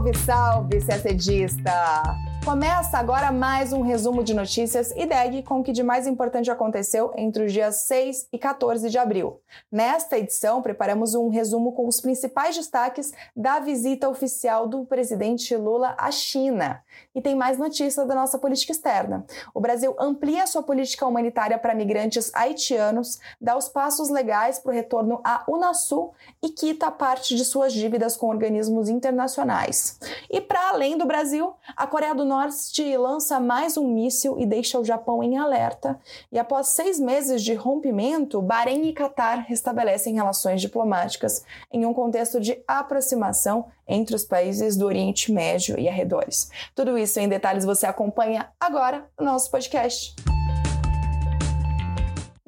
Salve, salve, CSDista! Começa agora mais um resumo de notícias e DEG com o que de mais importante aconteceu entre os dias 6 e 14 de abril. Nesta edição, preparamos um resumo com os principais destaques da visita oficial do presidente Lula à China. E tem mais notícias da nossa política externa. O Brasil amplia sua política humanitária para migrantes haitianos, dá os passos legais para o retorno à Unasul e quita parte de suas dívidas com organismos internacionais. E para além do Brasil, a Coreia do Norte lança mais um míssil e deixa o Japão em alerta. E após seis meses de rompimento, Bahrein e Catar restabelecem relações diplomáticas em um contexto de aproximação entre os países do Oriente Médio e arredores. Tudo isso em detalhes você acompanha agora no nosso podcast.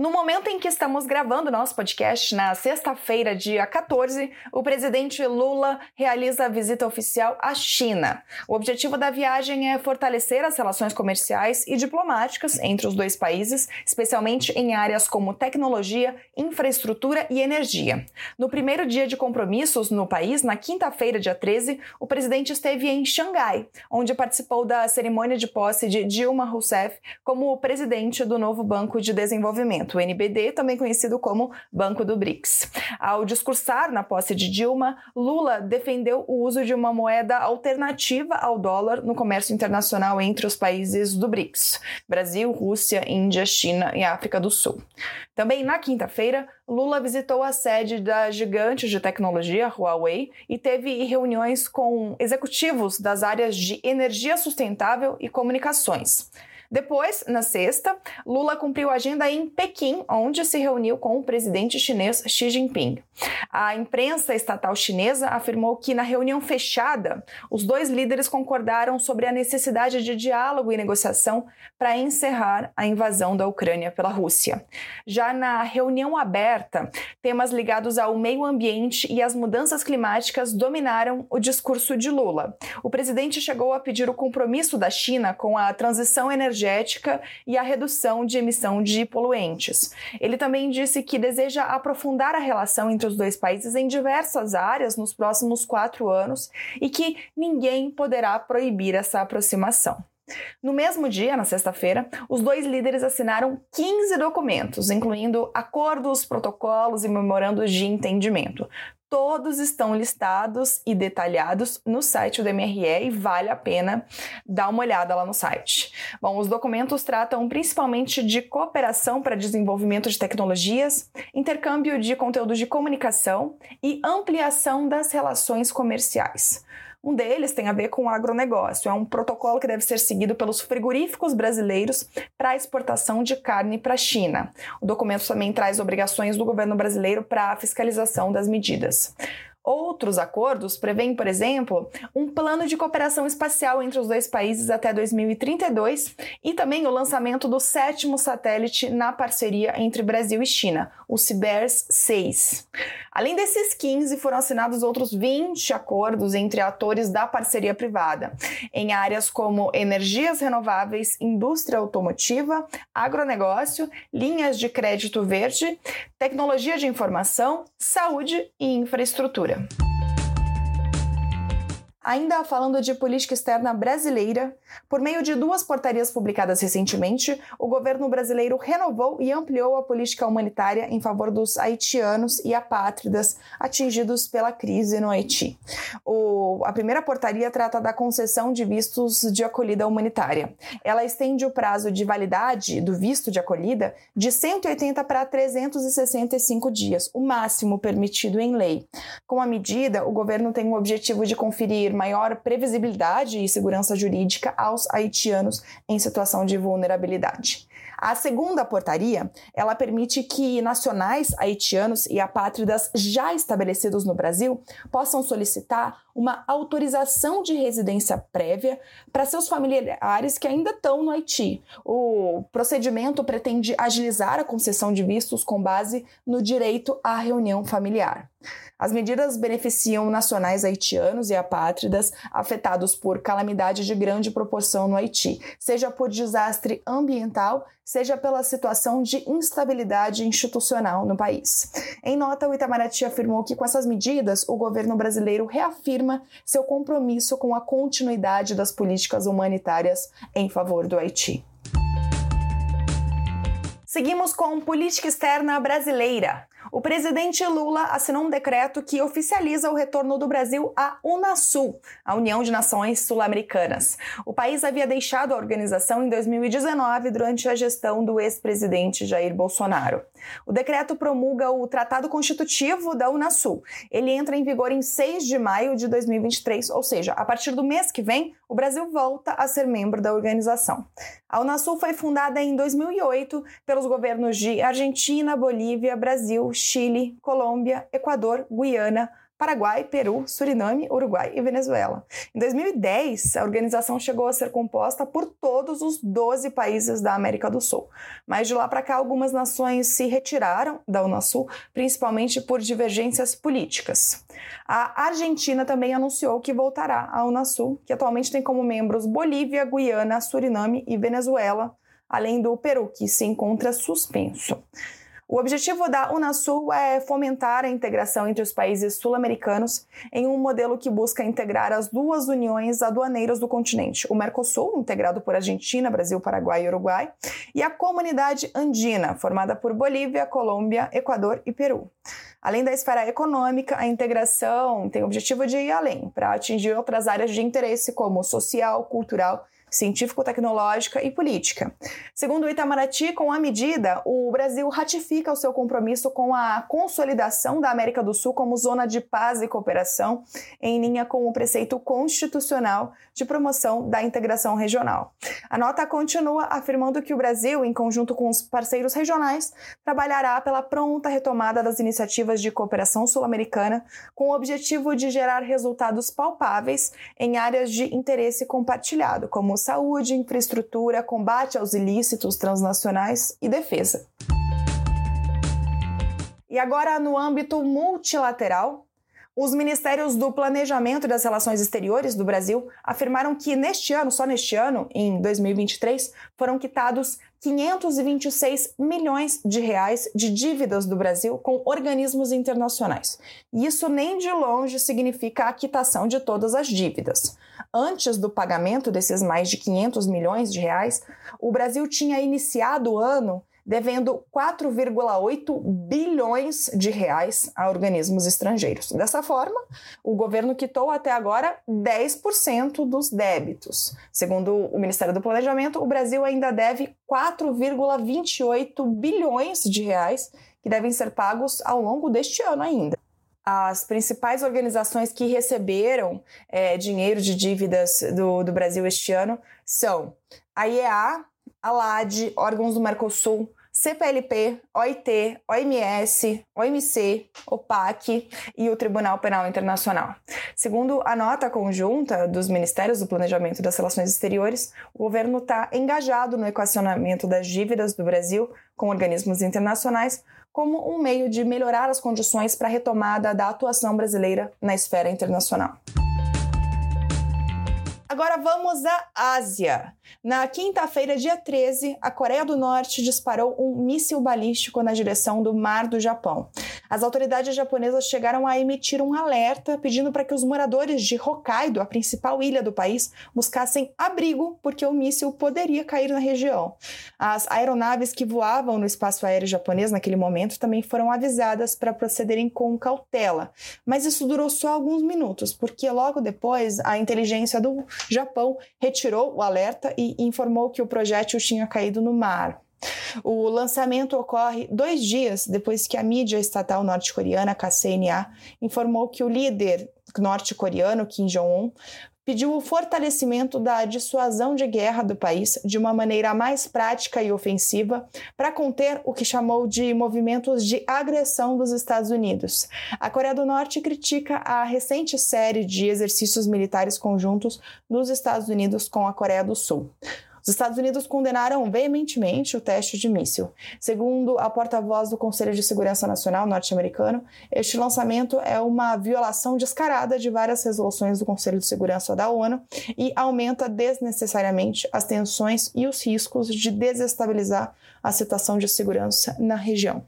No momento em que estamos gravando nosso podcast, na sexta-feira, dia 14, o presidente Lula realiza a visita oficial à China. O objetivo da viagem é fortalecer as relações comerciais e diplomáticas entre os dois países, especialmente em áreas como tecnologia, infraestrutura e energia. No primeiro dia de compromissos no país, na quinta-feira, dia 13, o presidente esteve em Xangai, onde participou da cerimônia de posse de Dilma Rousseff como presidente do novo Banco de Desenvolvimento o NBD, também conhecido como Banco do BRICS. Ao discursar na posse de Dilma, Lula defendeu o uso de uma moeda alternativa ao dólar no comércio internacional entre os países do BRICS: Brasil, Rússia, Índia, China e África do Sul. Também na quinta-feira, Lula visitou a sede da gigante de tecnologia Huawei e teve reuniões com executivos das áreas de energia sustentável e comunicações. Depois, na sexta, Lula cumpriu a agenda em Pequim, onde se reuniu com o presidente chinês Xi Jinping. A imprensa estatal chinesa afirmou que na reunião fechada, os dois líderes concordaram sobre a necessidade de diálogo e negociação para encerrar a invasão da Ucrânia pela Rússia. Já na reunião aberta, temas ligados ao meio ambiente e às mudanças climáticas dominaram o discurso de Lula. O presidente chegou a pedir o compromisso da China com a transição energética energética e a redução de emissão de poluentes. Ele também disse que deseja aprofundar a relação entre os dois países em diversas áreas nos próximos quatro anos e que ninguém poderá proibir essa aproximação. No mesmo dia, na sexta-feira, os dois líderes assinaram 15 documentos, incluindo acordos, protocolos e memorandos de entendimento, Todos estão listados e detalhados no site do MRE e vale a pena dar uma olhada lá no site. Bom, os documentos tratam principalmente de cooperação para desenvolvimento de tecnologias, intercâmbio de conteúdos de comunicação e ampliação das relações comerciais. Um deles tem a ver com o agronegócio. É um protocolo que deve ser seguido pelos frigoríficos brasileiros para a exportação de carne para a China. O documento também traz obrigações do governo brasileiro para a fiscalização das medidas. Outros acordos prevêem, por exemplo, um plano de cooperação espacial entre os dois países até 2032 e também o lançamento do sétimo satélite na parceria entre Brasil e China, o CIBERS 6. Além desses 15, foram assinados outros 20 acordos entre atores da parceria privada, em áreas como energias renováveis, indústria automotiva, agronegócio, linhas de crédito verde, tecnologia de informação, saúde e infraestrutura. поле. Ainda falando de política externa brasileira, por meio de duas portarias publicadas recentemente, o governo brasileiro renovou e ampliou a política humanitária em favor dos haitianos e apátridas atingidos pela crise no Haiti. O, a primeira portaria trata da concessão de vistos de acolhida humanitária. Ela estende o prazo de validade do visto de acolhida de 180 para 365 dias, o máximo permitido em lei. Com a medida, o governo tem o objetivo de conferir maior previsibilidade e segurança jurídica aos haitianos em situação de vulnerabilidade. A segunda portaria, ela permite que nacionais haitianos e apátridas já estabelecidos no Brasil possam solicitar uma autorização de residência prévia para seus familiares que ainda estão no Haiti. O procedimento pretende agilizar a concessão de vistos com base no direito à reunião familiar. As medidas beneficiam nacionais haitianos e apátridas afetados por calamidade de grande proporção no Haiti, seja por desastre ambiental, seja pela situação de instabilidade institucional no país. Em nota, o Itamaraty afirmou que com essas medidas, o governo brasileiro reafirma seu compromisso com a continuidade das políticas humanitárias em favor do Haiti. Seguimos com política externa brasileira. O presidente Lula assinou um decreto que oficializa o retorno do Brasil à Unasul, a União de Nações Sul-Americanas. O país havia deixado a organização em 2019 durante a gestão do ex-presidente Jair Bolsonaro. O decreto promulga o Tratado Constitutivo da Unasul. Ele entra em vigor em 6 de maio de 2023, ou seja, a partir do mês que vem, o Brasil volta a ser membro da organização. A Unasul foi fundada em 2008 pelos governos de Argentina, Bolívia, Brasil, Chile, Colômbia, Equador, Guiana, Paraguai, Peru, Suriname, Uruguai e Venezuela. Em 2010, a organização chegou a ser composta por todos os 12 países da América do Sul. Mas de lá para cá, algumas nações se retiraram da Unasul, principalmente por divergências políticas. A Argentina também anunciou que voltará à Unasul, que atualmente tem como membros Bolívia, Guiana, Suriname e Venezuela, além do Peru, que se encontra suspenso. O objetivo da Unasul é fomentar a integração entre os países sul-americanos em um modelo que busca integrar as duas uniões aduaneiras do continente, o Mercosul, integrado por Argentina, Brasil, Paraguai e Uruguai, e a Comunidade Andina, formada por Bolívia, Colômbia, Equador e Peru. Além da esfera econômica, a integração tem o objetivo de ir além, para atingir outras áreas de interesse como social, cultural científico-tecnológica e política. Segundo o Itamaraty, com a medida, o Brasil ratifica o seu compromisso com a consolidação da América do Sul como zona de paz e cooperação, em linha com o preceito constitucional de promoção da integração regional. A nota continua afirmando que o Brasil, em conjunto com os parceiros regionais, trabalhará pela pronta retomada das iniciativas de cooperação sul-americana com o objetivo de gerar resultados palpáveis em áreas de interesse compartilhado, como saúde, infraestrutura, combate aos ilícitos transnacionais e defesa. E agora, no âmbito multilateral, os ministérios do Planejamento e das Relações Exteriores do Brasil afirmaram que neste ano, só neste ano, em 2023, foram quitados 526 milhões de reais de dívidas do Brasil com organismos internacionais. Isso nem de longe significa a quitação de todas as dívidas. Antes do pagamento desses mais de 500 milhões de reais, o Brasil tinha iniciado o ano devendo 4,8 bilhões de reais a organismos estrangeiros. Dessa forma, o governo quitou até agora 10% dos débitos. Segundo o Ministério do Planejamento, o Brasil ainda deve 4,28 bilhões de reais que devem ser pagos ao longo deste ano ainda. As principais organizações que receberam é, dinheiro de dívidas do, do Brasil este ano são a IEA, a LAD, órgãos do Mercosul, CPLP, OIT, OMS, OMC, OPAC e o Tribunal Penal Internacional. Segundo a nota conjunta dos Ministérios do Planejamento e das Relações Exteriores, o governo está engajado no equacionamento das dívidas do Brasil com organismos internacionais como um meio de melhorar as condições para a retomada da atuação brasileira na esfera internacional. Agora vamos à Ásia. Na quinta-feira, dia 13, a Coreia do Norte disparou um míssil balístico na direção do Mar do Japão. As autoridades japonesas chegaram a emitir um alerta pedindo para que os moradores de Hokkaido, a principal ilha do país, buscassem abrigo porque o míssil poderia cair na região. As aeronaves que voavam no espaço aéreo japonês naquele momento também foram avisadas para procederem com cautela, mas isso durou só alguns minutos, porque logo depois a inteligência do Japão retirou o alerta e informou que o projétil tinha caído no mar. O lançamento ocorre dois dias depois que a mídia estatal norte-coreana, KCNA, informou que o líder norte-coreano, Kim Jong-un, pediu o fortalecimento da dissuasão de guerra do país de uma maneira mais prática e ofensiva para conter o que chamou de movimentos de agressão dos Estados Unidos. A Coreia do Norte critica a recente série de exercícios militares conjuntos dos Estados Unidos com a Coreia do Sul. Os Estados Unidos condenaram veementemente o teste de míssil. Segundo a porta-voz do Conselho de Segurança Nacional norte-americano, este lançamento é uma violação descarada de várias resoluções do Conselho de Segurança da ONU e aumenta desnecessariamente as tensões e os riscos de desestabilizar a situação de segurança na região.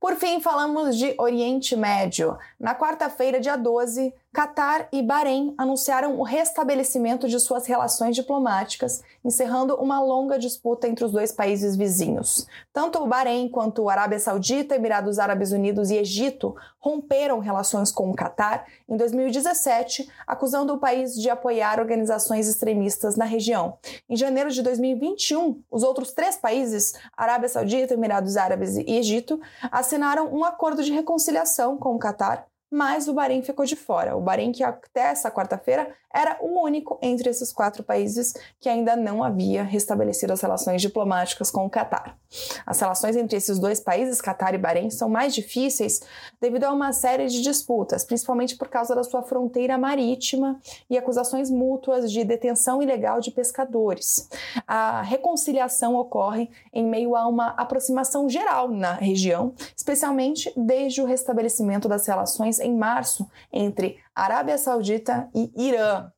Por fim, falamos de Oriente Médio. Na quarta-feira, dia 12, Catar e Bahrein anunciaram o restabelecimento de suas relações diplomáticas, encerrando uma longa disputa entre os dois países vizinhos. Tanto o Bahrein quanto a Arábia Saudita, Emirados Árabes Unidos e Egito romperam relações com o Catar em 2017, acusando o país de apoiar organizações extremistas na região. Em janeiro de 2021, os outros três países, Arábia Saudita, Emirados Árabes e Egito, assinaram um acordo de reconciliação com o Catar mas o Bahrein ficou de fora. O Bahrein, que até essa quarta-feira era o único entre esses quatro países que ainda não havia restabelecido as relações diplomáticas com o Catar. As relações entre esses dois países, Catar e Bahrein, são mais difíceis devido a uma série de disputas, principalmente por causa da sua fronteira marítima e acusações mútuas de detenção ilegal de pescadores. A reconciliação ocorre em meio a uma aproximação geral na região, especialmente desde o restabelecimento das relações em março entre Arábia Saudita e Irã.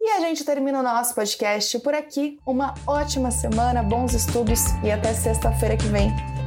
E a gente termina o nosso podcast por aqui. Uma ótima semana, bons estudos e até sexta-feira que vem.